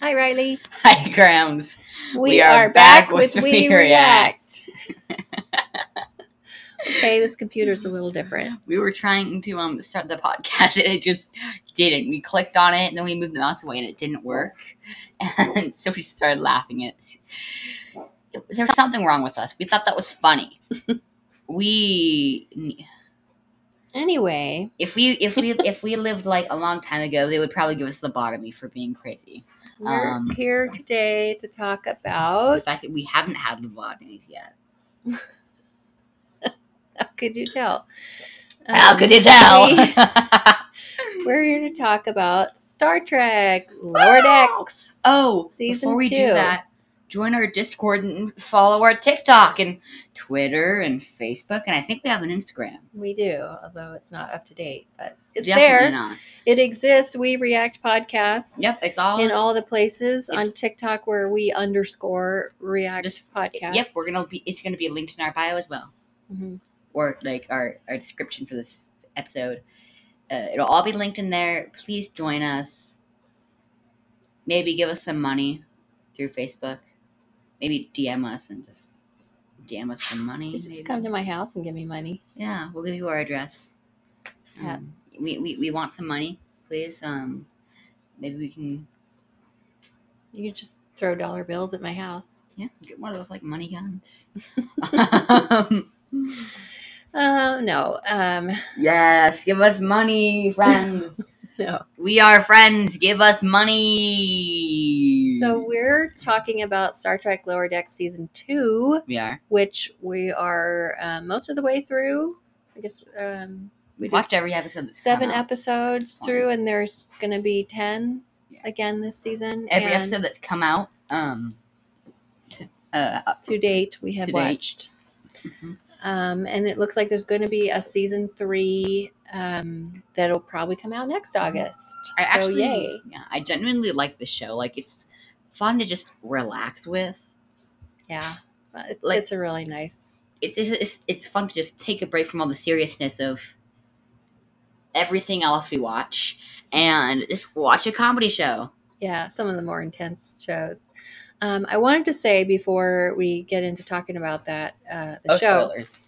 Hi, Riley. Hi, Grams. We, We are, are back, back with with We React. okay, this computer's a little different. We were trying to um start the podcast and it just didn't. We clicked on it and then we moved the mouse away and it didn't work. And so we started laughing at There's something wrong with us. We thought that was funny. we Anyway, if we if we if we lived like a long time ago, they would probably give us lobotomy for being crazy. We're Um, here today to talk about The fact that we haven't had lobotomies yet. How could you tell? How Um, could you tell? we- We're here to talk about Star Trek Lower Decks. Oh, before we two. do that, join our Discord and follow our TikTok and Twitter and Facebook, and I think we have an Instagram. We do, although it's not up to date, but it's Definitely there. not. It exists. We react podcasts. Yep, it's all. in all the places on TikTok where we underscore react Just- podcast. Yep, we're gonna be. It's gonna be linked in our bio as well, Mhm. or like our our description for this episode. Uh, it'll all be linked in there. Please join us. Maybe give us some money through Facebook. Maybe DM us and just DM us some money. Just maybe. come to my house and give me money. Yeah, we'll give you our address. Yeah. Um, we, we, we want some money, please. Um, maybe we can You just throw dollar bills at my house. yeah get one of those like money guns. Um, Uh, no, um, yes, give us money, friends. no. we are friends. Give us money. So we're talking about Star Trek Lower Decks season two, we are. which we are um, most of the way through. I guess um, we watched every episode. that's seven episodes through, and there's going to be ten Yeah. again this season. Every and episode that's come out. Um. t- uh, to date we have watched. Mhm. Um, and it looks like there's going to be a season three um, that'll probably come out next August. I so actually, yay! yeah, I genuinely like the show. Like, it's fun to just relax with. Yeah, it's, Like- it's a really nice. it's, it's it's it's fun to just take a break from all the seriousness of everything else we watch and just watch a comedy show. Yeah, some of the more intense shows. Um, I wanted to say before we get into talking about that uh, the oh, show spoilers!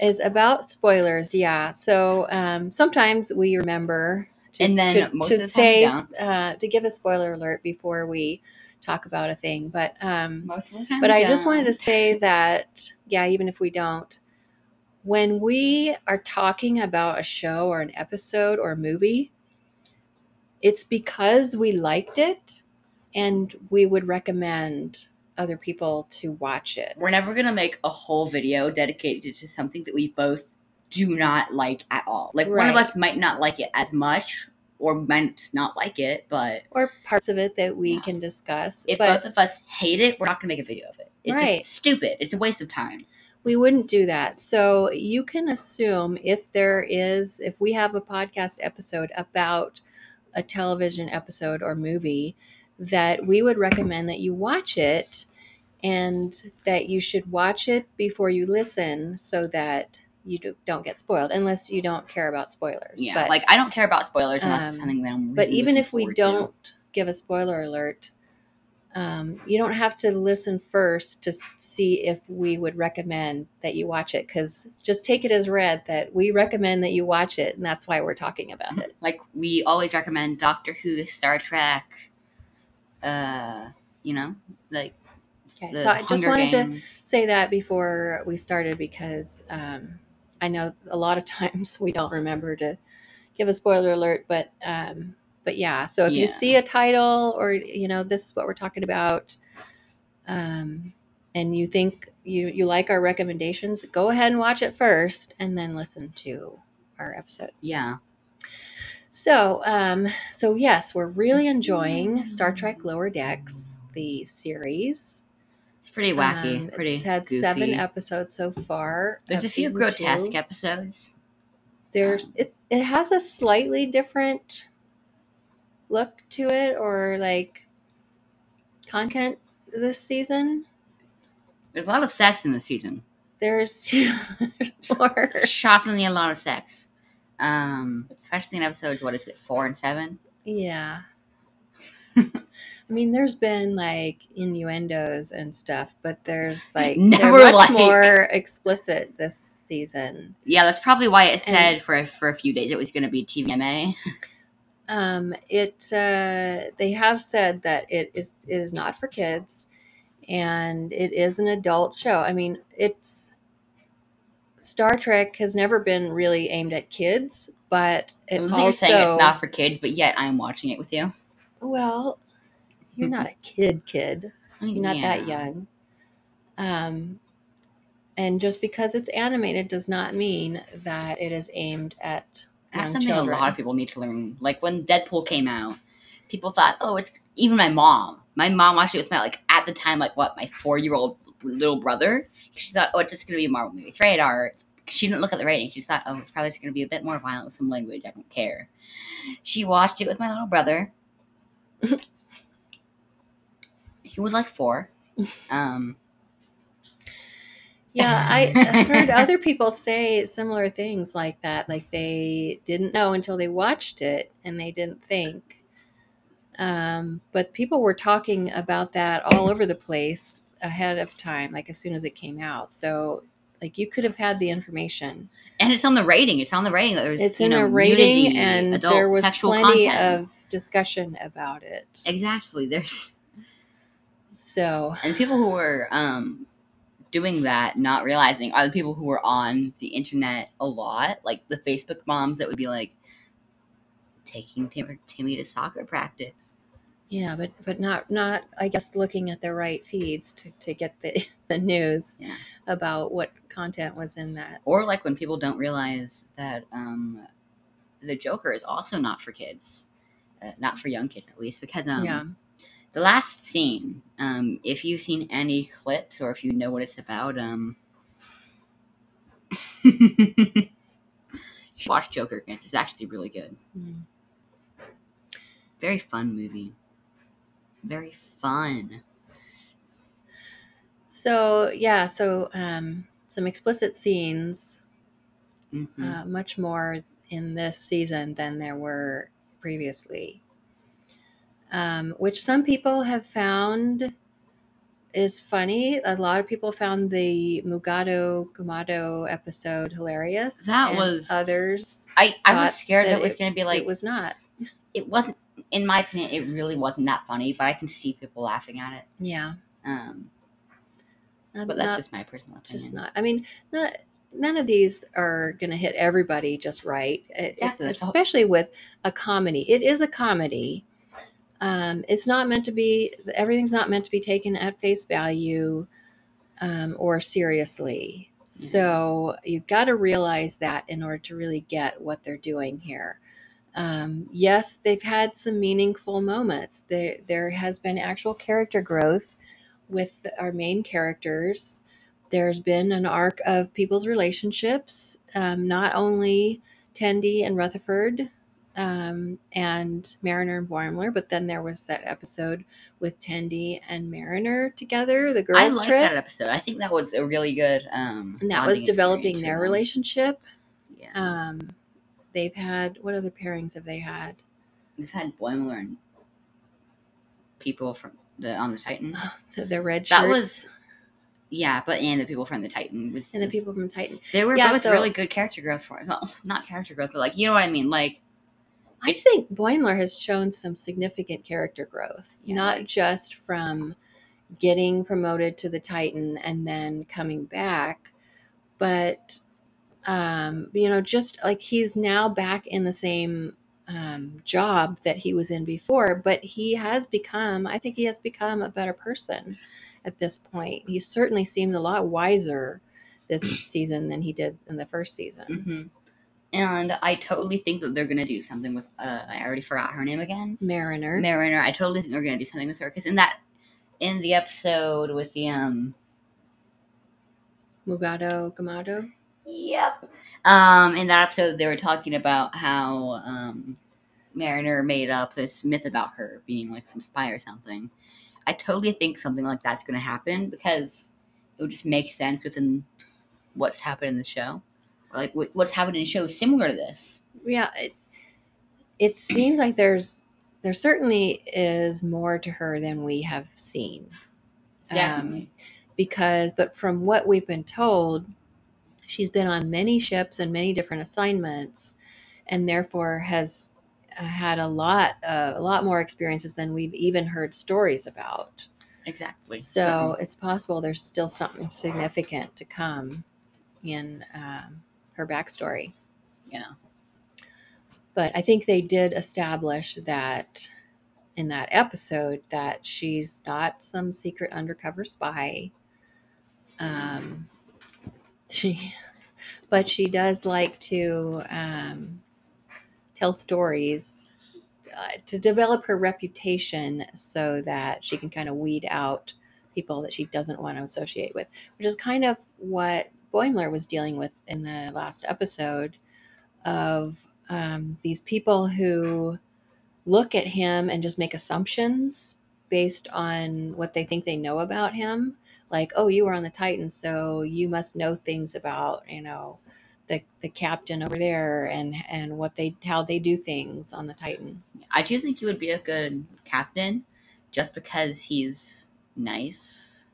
is about spoilers. Yeah, so um, sometimes we remember to, And then to, most to of the time say uh, to give a spoiler alert before we talk about a thing, but. Um, Most of the time, But I just wanted to say that, yeah, even if we don't, when we are talking about a show or an episode or a movie, it's because we liked it and we would recommend other people to watch it. we're never gonna make a whole video dedicated to something that we both do not like at all. Like one of us might not like it as much, or might not like it, but Or parts of it that we Yeah. can discuss. if both of us hate it, we're not gonna make a video of it. It's Right. just stupid. It's a waste of time. We wouldn't do that. So you can assume if there is, if we have a podcast episode about a television episode or movie, that we would recommend that you watch it and that you should watch it before you listen so that you do, don't get spoiled, unless you don't care about spoilers. Yeah, But, like I don't care about spoilers unless it's um, something that I'm. but even if we don't give a spoiler alert, um, you don't have to listen first to see if we would recommend that you watch it because just take it as read that we recommend that you watch it and that's why we're talking about it like we always recommend Doctor Who, Star Trek. Uh, you know, like Okay, so i just wanted to say that before we started because um, i know a lot of times we don't remember to give a spoiler alert but um, but yeah so if Yeah. you see a title or you know this is what we're talking about um, and you think you you like our recommendations go ahead and watch it first and then listen to our episode Yeah, so um so yes we're really enjoying star trek lower decks the series it's pretty wacky. um, pretty. It's had goofy. seven episodes so far. There's a few grotesque two. episodes. There's it. It has a slightly different look to it, or like content this season. There's a lot of sex in this season. There's more. Shockingly, a lot of sex. Um, especially in episodes. What is it? Four and seven. Yeah. I mean, there's been like innuendos and stuff, but there's like Never, much like- more explicit this season. Yeah, that's probably why it And- said for a, for a few days it was going to be TVMA. Um, it uh, they have said that it is it is not for kids, and it is an adult show. I mean, it's Star Trek has never been really aimed at kids, but it You're also saying it's not for kids, but yet I'm watching it with you. well, you're not a kid, kid. I mean, You're not that young. Um, and just because it's animated does not mean that it is aimed at That's something children. a lot of people need to learn. Like when Deadpool came out, people thought, "Oh, it's even my mom." My mom watched it with my like at the time, like what my four year old little brother. She thought, "Oh, it's just gonna be a Marvel movie. It's rated R." It's- She didn't look at the rating. She thought, "Oh, it's probably just gonna be a bit more violent with some language. I don't care." She watched it with my little brother. he was like four. Um, Yeah, I heard other people say similar things like that. Like they didn't know until they watched it and they didn't think. Um, but people were talking about that all over the place ahead of time, like as soon as it came out. So, like you could have had the information. and it's on the rating. It's on the rating. There's It's in know, a rating, nudity, and adult there was sexual plenty content. of discussion about it. exactly. There's So, and people who were um doing that not realizing are the people who were on the internet a lot like the facebook moms that would be like taking Tim- timmy to soccer practice yeah, but but not not I guess looking at the right feeds to, to get the the news Yeah. about what content was in that. or like when people don't realize that um the joker is also not for kids uh, not for young kids at least because um yeah. The last scene um if you've seen any clips or if you know what it's about um watch joker again. It's actually really good. Mm. very fun movie. Very fun. So yeah, so um, some explicit scenes, Mhm. uh, much more in this season than there were previously, um, which some people have found is funny. A lot of people found the Mugato Gumato episode hilarious. That was- others. i i was scared that, that it was going to be like it was not. it wasn't in my opinion it really wasn't that funny but i can see people laughing at it Yeah, um not, but that's not- just my personal opinion just not. I mean, not, none of these are going to hit everybody just right. Exactly, whole- especially with a comedy. It is a comedy. Um, it's not meant to be. Everything's not meant to be taken at face value um, or seriously. So you've got to realize that in order to really get what they're doing here. Um, yes, they've had some meaningful moments. There, there has been actual character growth with our main characters. There's been an arc of people's relationships, um, not only Tendi and Rutherford um, and Mariner and Boimler, but then there was that episode with Tendi and Mariner together, the i girls' liked trip. that episode i think that was a really good um and that was developing their relationship. yeah Um, they've had what other pairings have they had? They've had boimler and people from the on the titan So the red shirt that was yeah but and the people from the titan with and the people from Titan. they were Yeah, both so- really good character growth for well, not character growth but like you know what i mean like I think Boimler has shown some significant character growth, Yeah, not just from getting promoted to the Titan and then coming back, but um, you know, just like he's now back in the same um, job that he was in before, but he has become, I think he has become a better person at this point. He certainly seemed a lot wiser this season than he did in the first season. hmm and i totally think that they're gonna do something with uh i already forgot her name again Mariner. mariner i totally think they're gonna do something with her because in that in the episode with the um Mugato Gumato. Yep. Um, in that episode, they were talking about how um, Mariner made up this myth about her being like some spy or something. I totally think something like that's going to happen because it would just make sense within what's happened in the show. Like what's happened in shows similar to this. yeah it, it seems like there's there certainly is more to her than we have seen. Um, because, but from what we've been told, she's been on many ships and many different assignments, and therefore has uh, had a lot, uh, a lot more experiences than we've even heard stories about. exactly. So it's possible there's still something significant to come in um, her backstory. yeah. But I think they did establish that in that episode that she's not some secret undercover spy. Um, she, but she does like to um, tell stories uh, to develop her reputation so that she can kind of weed out people that she doesn't want to associate with, which is kind of what Boimler was dealing with in the last episode of um, these people who look at him and just make assumptions based on what they think they know about him. Like, oh, you were on the Titan, so you must know things about, you know, the the captain over there and and what they how they do things on the Titan. I do think he would be a good captain just because he's nice.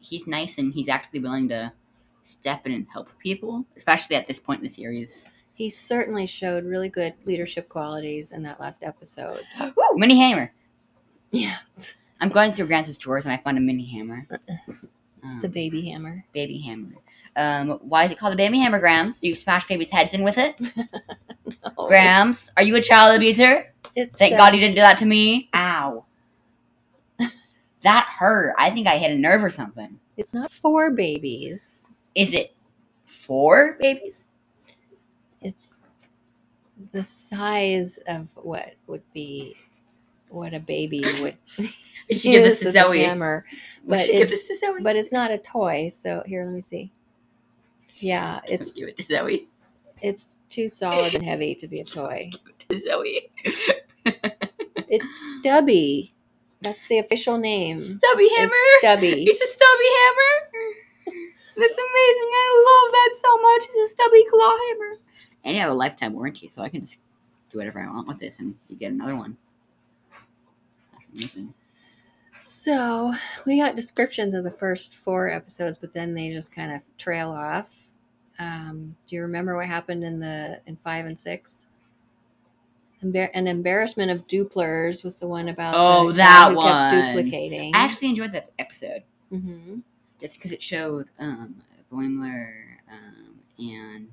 He's nice and he's actually willing to step in and help people, especially at this point in the series. He certainly showed really good leadership qualities in that last episode. Woo! Mini hammer. Yeah, I'm going through Grance's drawers and I found a mini hammer. Um, it's a baby hammer. baby hammer. Um, why is it called a baby hammer, Grams? Do you smash babies' heads in with it? Oh, Grams, are you a child abuser? It's, Thank uh, God you didn't do that to me. Ow. that hurt. I think I hit a nerve or something. It's not for babies. Is it for babies? It's the size of what would be what a baby would We should give this to Zoe. hammer. We but should give it's- this to Zoe. But it's not a toy. So here, let me see. Yeah, it's give it to Zoe. it's too solid and heavy to be a toy. To Zoe. It's stubby. That's the official name. Stubby It's hammer. stubby. It's a stubby hammer. That's amazing. I love that so much. It's a stubby claw hammer. And you have a lifetime warranty, so I can just do whatever I want with this, and you get another one. That's amazing. So we got descriptions of the first four episodes, but then they just kind of trail off. Um, do you remember what happened in the in five and six? Embar- an embarrassment of Dooplers was the one about Oh, that one. kept duplicating. I actually enjoyed that episode hmm just because it showed um, Boimler um, and.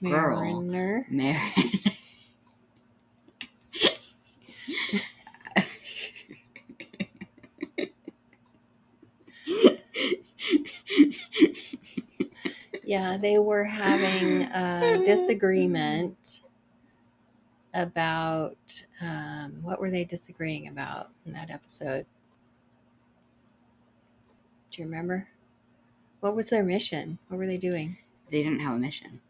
Mariner. Marin. Yeah, they were having a disagreement about um, what were they disagreeing about in that episode? Do you remember? What was their mission? What were they doing? they didn't have a mission.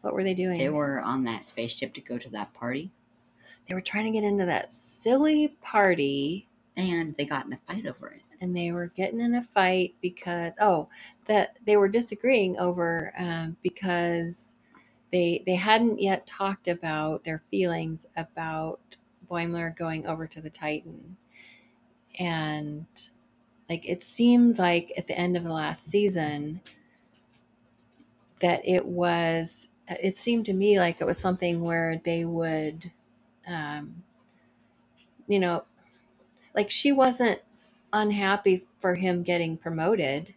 What were they doing? They were on that spaceship to go to that party, They were trying to get into that silly party and they got in a fight over it. and they were getting in a fight because oh that they were disagreeing over um, because they they hadn't yet talked about their feelings about Boimler going over to the Titan and like it seemed like at the end of the last season that it was it seemed to me like it was something where they would um you know like she wasn't unhappy for him getting promoted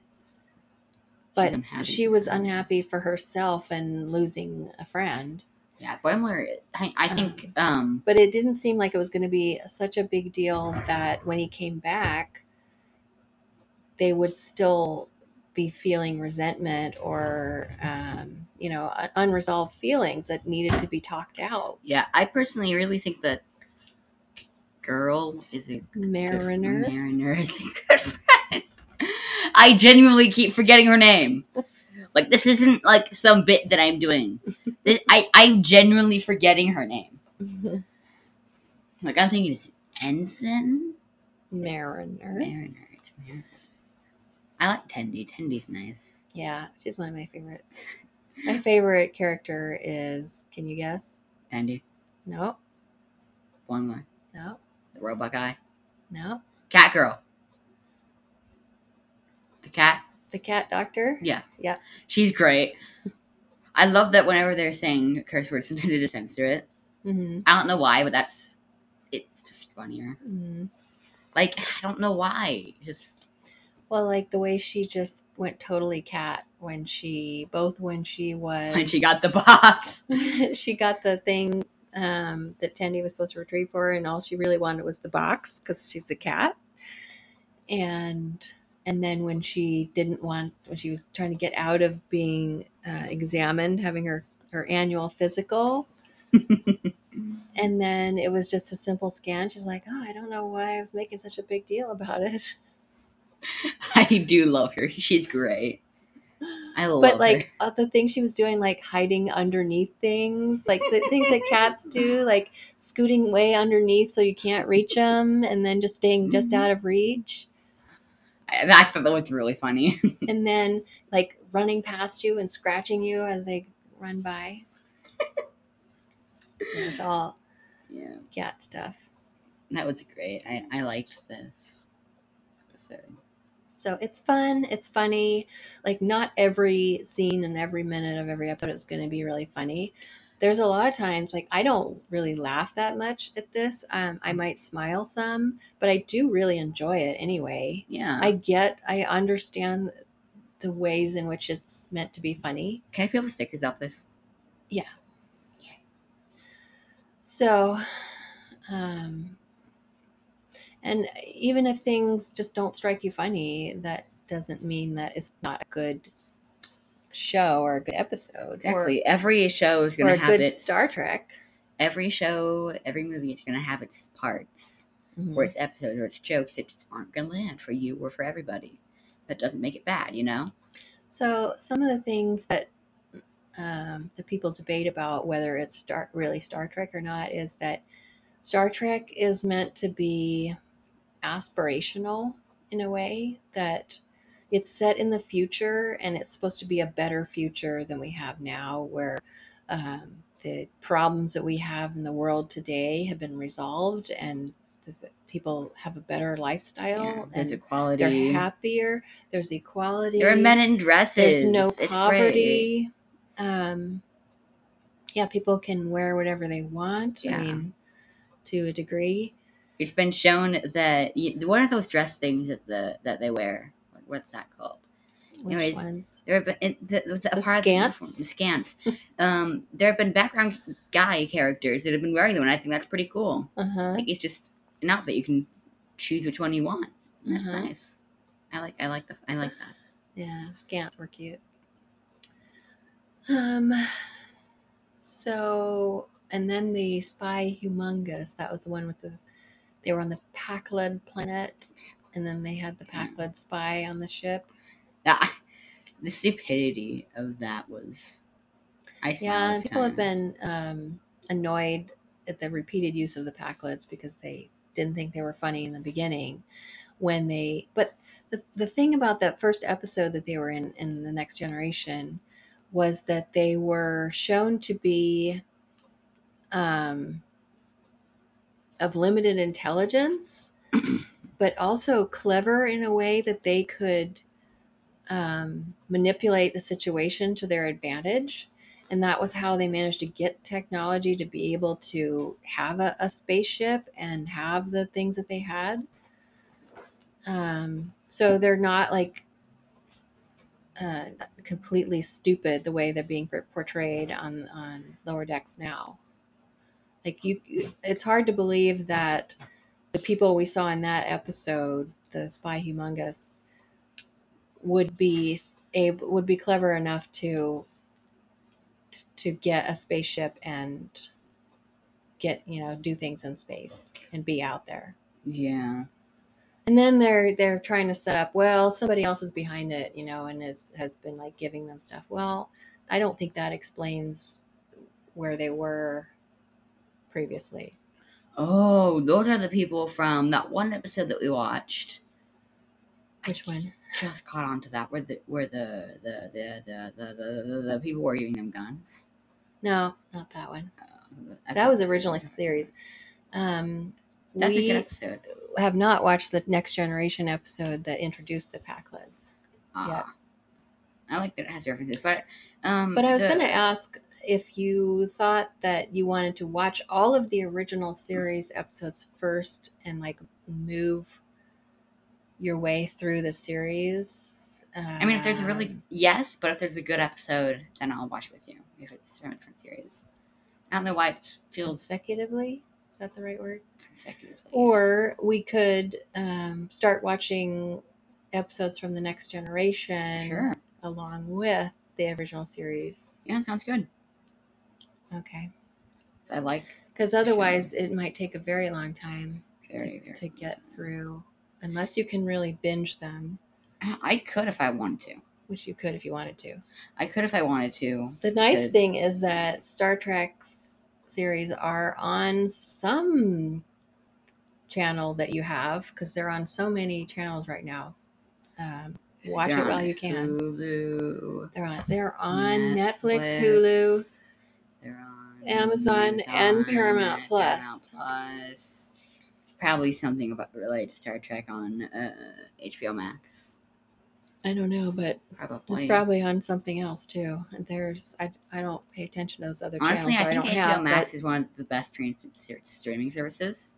but unhappy she was unhappy for herself and losing a friend Yeah, Boimler. I, I think um, but it didn't seem like it was going to be such a big deal that when he came back they would still be feeling resentment or um, you know un- unresolved feelings that needed to be talked out yeah, I personally really think that girl is a good mariner Mariner is a good friend. I genuinely keep forgetting her name. Like this isn't like some bit that I'm doing. This, I I'm genuinely forgetting her name. Like I'm thinking it's ensign mariner Mariner. I like Tendi. Tendi's nice. yeah she's one of my favorites my favorite character is can you guess Tendi. no Blonde guy. No, The robot guy. no. Cat girl. The cat. The cat doctor. Yeah. Yeah. She's great. I love that whenever they're saying curse words, sometimes they just censor it. Mm-hmm. I don't know why, but that's it's just funnier. hmm Like I don't know why. Just Well, like the way she just went totally cat when she both when she was when she got the box. she got the thing um, that Tendi was supposed to retrieve for her, and all she really wanted was the box because she's a cat. And and then when she didn't want, when she was trying to get out of being uh, examined, having her her annual physical, and then it was just a simple scan. She's like, "Oh, I don't know why I was making such a big deal about it." I do love her. She's great. I love but her. like uh, the things she was doing like hiding underneath things like the things that cats do like scooting way underneath so you can't reach them and then just staying just Mhm. out of reach I, I thought that was really funny. and then like running past you and scratching you as they run by it was all yeah, cat stuff that was great. I I liked this episode. So it's fun it's funny like not every scene and every minute of every episode is going to be really funny there's a lot of times like i don't really laugh that much at this um, i might smile some but i do really enjoy it anyway Yeah. i get i understand the ways in which it's meant to be funny Can I peel the stickers off this? Yeah. yeah. So um and even if things just don't strike you funny that doesn't mean that it's not a good show or a good episode Exactly. every show is going to have good its star trek Every show, every movie is going to have its parts Mhm. or its episodes or its jokes that just aren't going to land for you or for everybody. That doesn't make it bad, you know. So some of the things that um, the people debate about whether it's Star, really Star Trek or not is that Star Trek is meant to be aspirational in a way that it's set in the future and it's supposed to be a better future than we have now, where um, the problems that we have in the world today have been resolved and the, people have a better lifestyle Yeah, there's and equality. they're happier. There's equality. There are men in dresses. There's no It's poverty. Um, yeah, people can wear whatever they want. Yeah. I mean, to a degree. It's been shown that you, what are those dress things that the that they wear? What's that called? Which Anyways, ones? There have been it, the, the, The part of the skants? the skants. um, there have been background guy characters that have been wearing them, and I think that's pretty cool. Uh huh. Like it's just an outfit you can choose which one you want. That's Uh-huh. nice. I like I like the I like that. Yeah, skants were cute. Um. So, and then the spy humongous. That was the one with the. They were on the Pakled planet, and then they had the Pakled spy on the ship. Ah, the stupidity of that was. I Yeah, a and few people have been um, annoyed at the repeated use of the Pakleds because they didn't think they were funny in the beginning. When they, but the the thing about that first episode that they were in in the Next Generation was that they were shown to be um, of limited intelligence, but also clever in a way that they could um, manipulate the situation to their advantage. And that was how they managed to get technology to be able to have a, a spaceship and have the things that they had. Um, so they're not like uh, completely stupid the way they're being portrayed on on lower decks now. Like you, it's hard to believe that the people we saw in that episode, the spy humongous, would be able would be clever enough to to get a spaceship and get you know do things in space and be out there Yeah. and then they're they're trying to set up well somebody else is behind it you know and is, has been like giving them stuff well i don't think that explains where they were previously Oh, those are the people from that one episode that we watched. which one Just caught on to that where the where the the the the the, the, the, people were giving them guns. no not that one Uh, that was originally series Um, That's a good episode. have not watched the Next Generation episode that introduced the Pakleds. Uh, I like that it has references, but um, But I was the- going to ask if you thought that you wanted to watch all of the original series episodes first and like move your way through the series. I mean, if there's a really Um, yes, but if there's a good episode, then I'll watch it with you. If it's from a different series, I don't know why it feels consecutively, is that the right word? consecutively. Or we could um, start watching episodes from the Next Generation sure, along with the original series. yeah, sounds good. Okay. I like Because otherwise, Shows. it might take a very long time very to, very. to get through, unless you can really binge them, I could if I wanted to. which you could if you wanted to. I could if I wanted to. The nice thing is that Star Trek's series are on some channel that you have because they're on so many channels right now. Um, watch it while you can. Hulu, They're on. They're on Netflix, Hulu. They're on Amazon, and Paramount Plus. Paramount Plus. It's probably something about related to Star Trek on uh, HBO Max. I don't know, but Probably. it's probably on something else too. And there's I, I don't pay attention to those other Honestly, channels. I think I don't HBO have, Max is one of the best streaming services.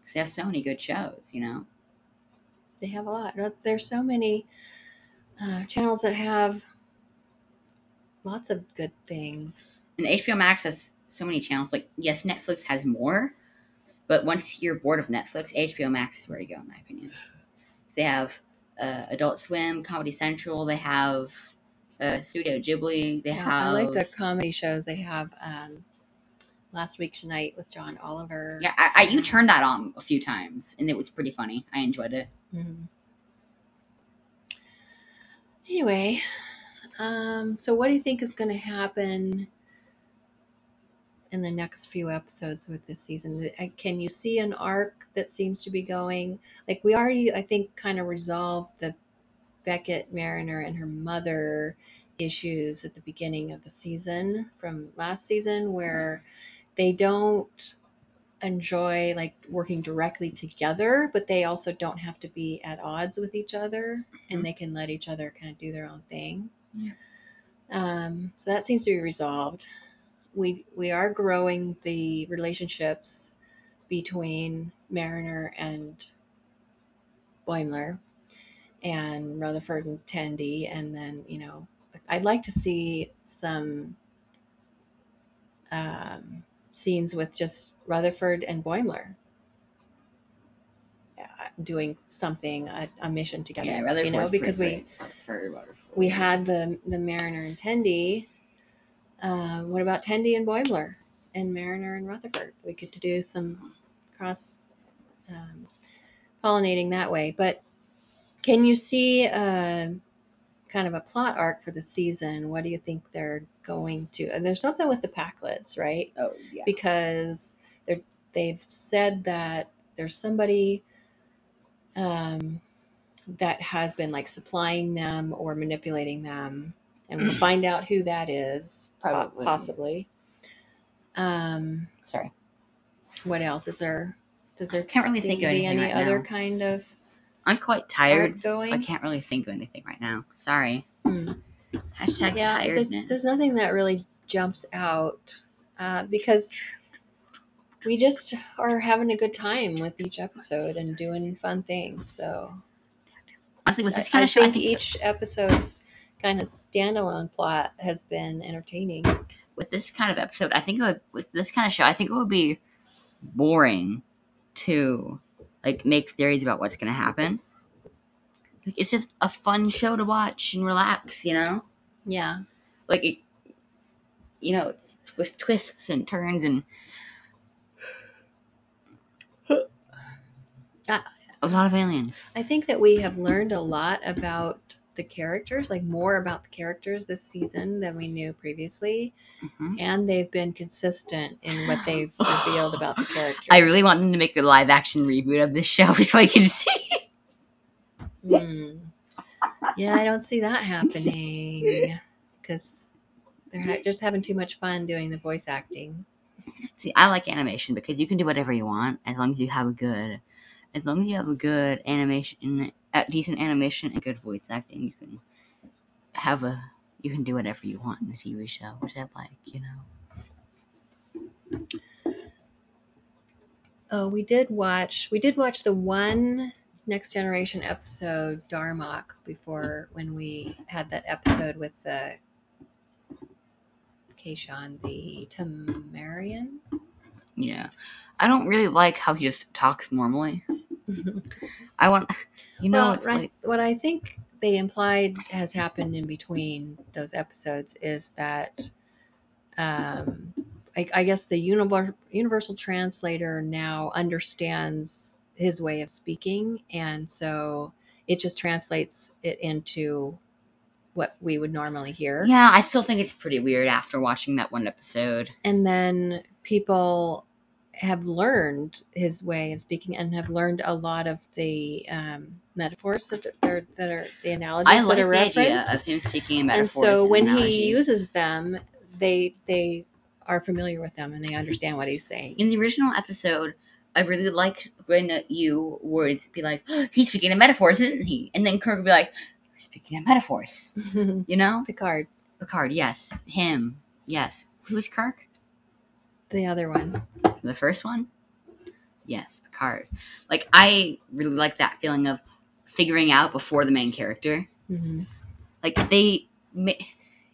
Because they have so many good shows, you know? they have a lot. There's so many uh, channels that have lots of good things. And HBO Max has so many channels. Like, yes, Netflix has more, but once you're bored of Netflix, HBO Max is where to go, in my opinion. They have uh, Adult Swim, Comedy Central. They have uh, Studio Ghibli. They Yeah, have. I like the comedy shows they have. Um, Last Week Tonight with John Oliver. Yeah, I, I, you turned that on a few times, and it was pretty funny. I enjoyed it. Mhm. Anyway, um, so what do you think is going to happen in the next few episodes with this season? Uh, Can you see an arc that seems to be going? Like we already, I think, kind of resolved the Beckett Mariner and her mother issues at the beginning of the season from last season, where they don't enjoy like working directly together, but they also don't have to be at odds with each other and they can let each other kind of do their own thing. Yeah. Um, so that seems to be resolved. We we are growing the relationships between Mariner and Boimler and Rutherford and Tendi, and then you know I'd like to see some um, scenes with just Rutherford and Boimler uh, doing something a, a mission together. Yeah, rather you know, because we for we had the the Mariner and Tendi. Um, what about Tendi and Boimler and Mariner and Rutherford? We could do some cross um, pollinating that way. But can you see a kind of a plot arc for the season? What do you think they're going to? And there's something with the Pakleds, right? Oh yeah. because they're they've said that there's somebody um, that has been like supplying them or manipulating them, and we'll find out who that is, po- Probably. possibly. Um, Sorry. what else is there? Does there Can't really think of anything any right other now. kind of? I'm quite tired, so I can't really think of anything right now. Sorry. Hmm. Hashtag yeah, tiredness. there's nothing that really jumps out uh, because we just are having a good time with each episode and doing fun things. So honestly with I, this kind I of show. I think think each episode's kind of standalone plot has been entertaining. with this kind of episode, I think it would with this kind of show, I think it would be boring to like make theories about what's gonna happen. Like it's just a fun show to watch and relax, you know. Yeah, Like it, you know, it's with twists and turns and Uh, a lot of aliens. I think that we have learned a lot about the characters, like more about the characters this season than we knew previously, hmm and they've been consistent in what they've revealed about the characters. I really want them to make a live action reboot of this show so I can see. Hmm. Yeah, I don't see that happening because they're ha- just having too much fun doing the voice acting. See, I like animation because you can do whatever you want as long as you have a good, as long as you have a good animation, uh, decent animation and good voice acting. You can have a, you can do whatever you want in a TV show, which I like. You know. Oh, we did watch. We did watch the one Next Generation episode, Darmok, before when we had that episode with the Kayshon, the Tamarian. Yeah, I don't really like how he just talks normally. I want, you know, well, right, like what I think they implied has happened in between those episodes is that, um, I, I guess the universal universal translator now understands his way of speaking, and so it just translates it into what we would normally hear. yeah, I still think it's pretty weird after watching that one episode. and then people have learned his way of speaking and have learned a lot of the um, metaphors that are that are the analogies I like that the are idea of him speaking in and metaphors. so when analogies. he uses them, they they are familiar with them and they understand what he's saying. in the original episode, I really liked when you would be like, "He's speaking in metaphors, isn't he?" And then Kirk would be like, "He's speaking in metaphors." You know, Picard, Picard, yes, him, yes. Who was Kirk? The other one. The first one? Yes, Picard. Like I really like that feeling of figuring out before the main character. hmm Like they,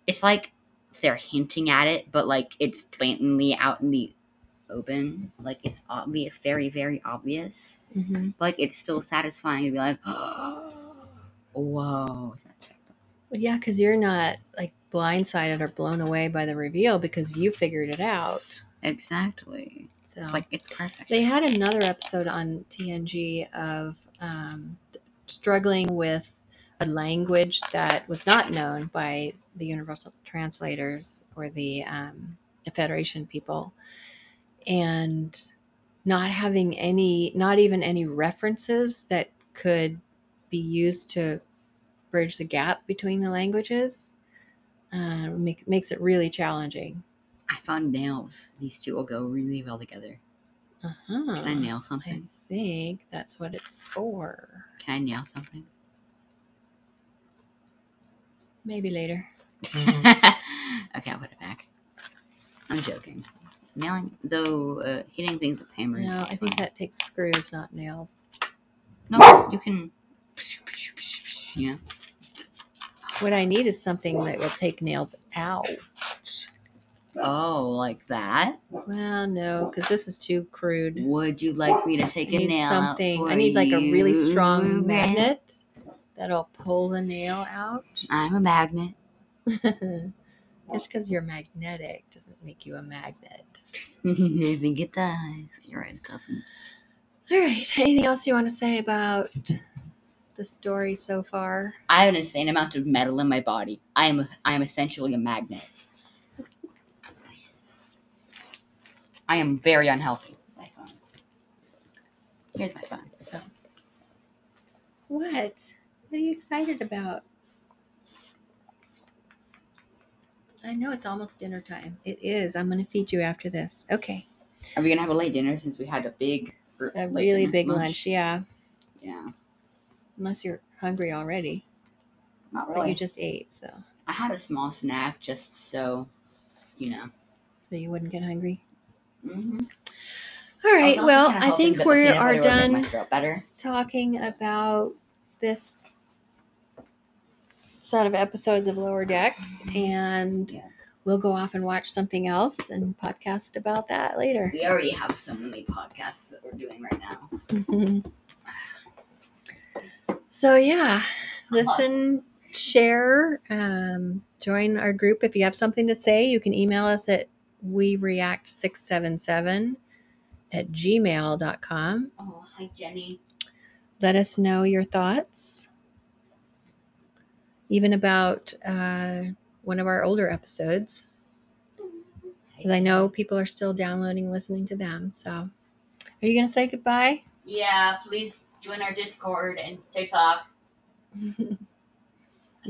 it's like they're hinting at it, but like it's blatantly out in the open. Like it's obvious, very, very obvious. hmm But like it's still satisfying to be like, whoa. Is that checked? Well, yeah, because you're not like blindsided or blown away by the reveal because you figured it out. Exactly. So It's like it's perfect. They had another episode on TNG of um, struggling with a language that was not known by the universal translators or the, um, the Federation people, and not having any, not even any references that could be used to bridge the gap between the languages. Uh, make, makes it really challenging. I found nails. These two will go really well together. Uh-huh. Can I nail something? I think that's what it's for. Can I nail something? Maybe later. okay, I'll put it back. I'm joking. Nailing, though, uh, hitting things with hammers. No, I think that takes screws, not nails. No, you can. Know? What I need is something that will take nails out. Oh, like that? Well, no, because this is too crude. Would you like me to take I a need nail? out something. I need like a really you? strong magnet that'll pull the nail out. I'm a magnet. Just because you're magnetic doesn't make you a magnet. I think it does. You're right, doesn't. All right. Anything else you want to say about the story so far? I have an insane amount of metal in my body. I am I am essentially a magnet. I am very unhealthy. My phone. Um, here's my phone. So, What? What are you excited about? I know it's almost dinner time. It is. I'm going to feed you after this. Okay. are we gonna have a late dinner since we had a big, r- A late really dinner big lunch. Yeah. Yeah, Unless you're hungry already. not But really. you just ate, so I had a small snack just so, you know. so you wouldn't get hungry. Mm-hmm. All right. Well, I think we are done better. talking about this set of episodes of Lower Decks, and Yeah. we'll go off and watch something else and podcast about that later. We already have so many podcasts that we're doing right now. Mhm. So yeah, listen, share, um, join our group. If you have something to say, you can email us at we react 677 at gmail.com. Oh, hi Jenny. Let us know your thoughts, even about uh, one of our older episodes. Because I know people are still downloading, listening to them. So, are you going to say goodbye? Yeah, please join our Discord and TikTok.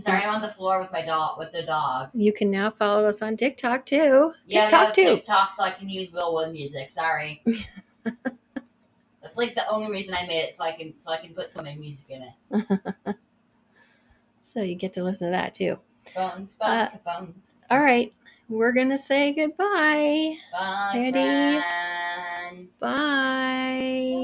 Sorry, I'm on the floor with my dog with the dog. You can now follow us on TikTok too. Yeah, TikTok too. TikTok, so I can use Will Wood music. Sorry. That's like the only reason I made it, so I can so I can put some of my music in it. So you get to listen to that too. Bones, Uh, bones, bones. All right. We're going to say goodbye. Bye, Ready? friends. Bye.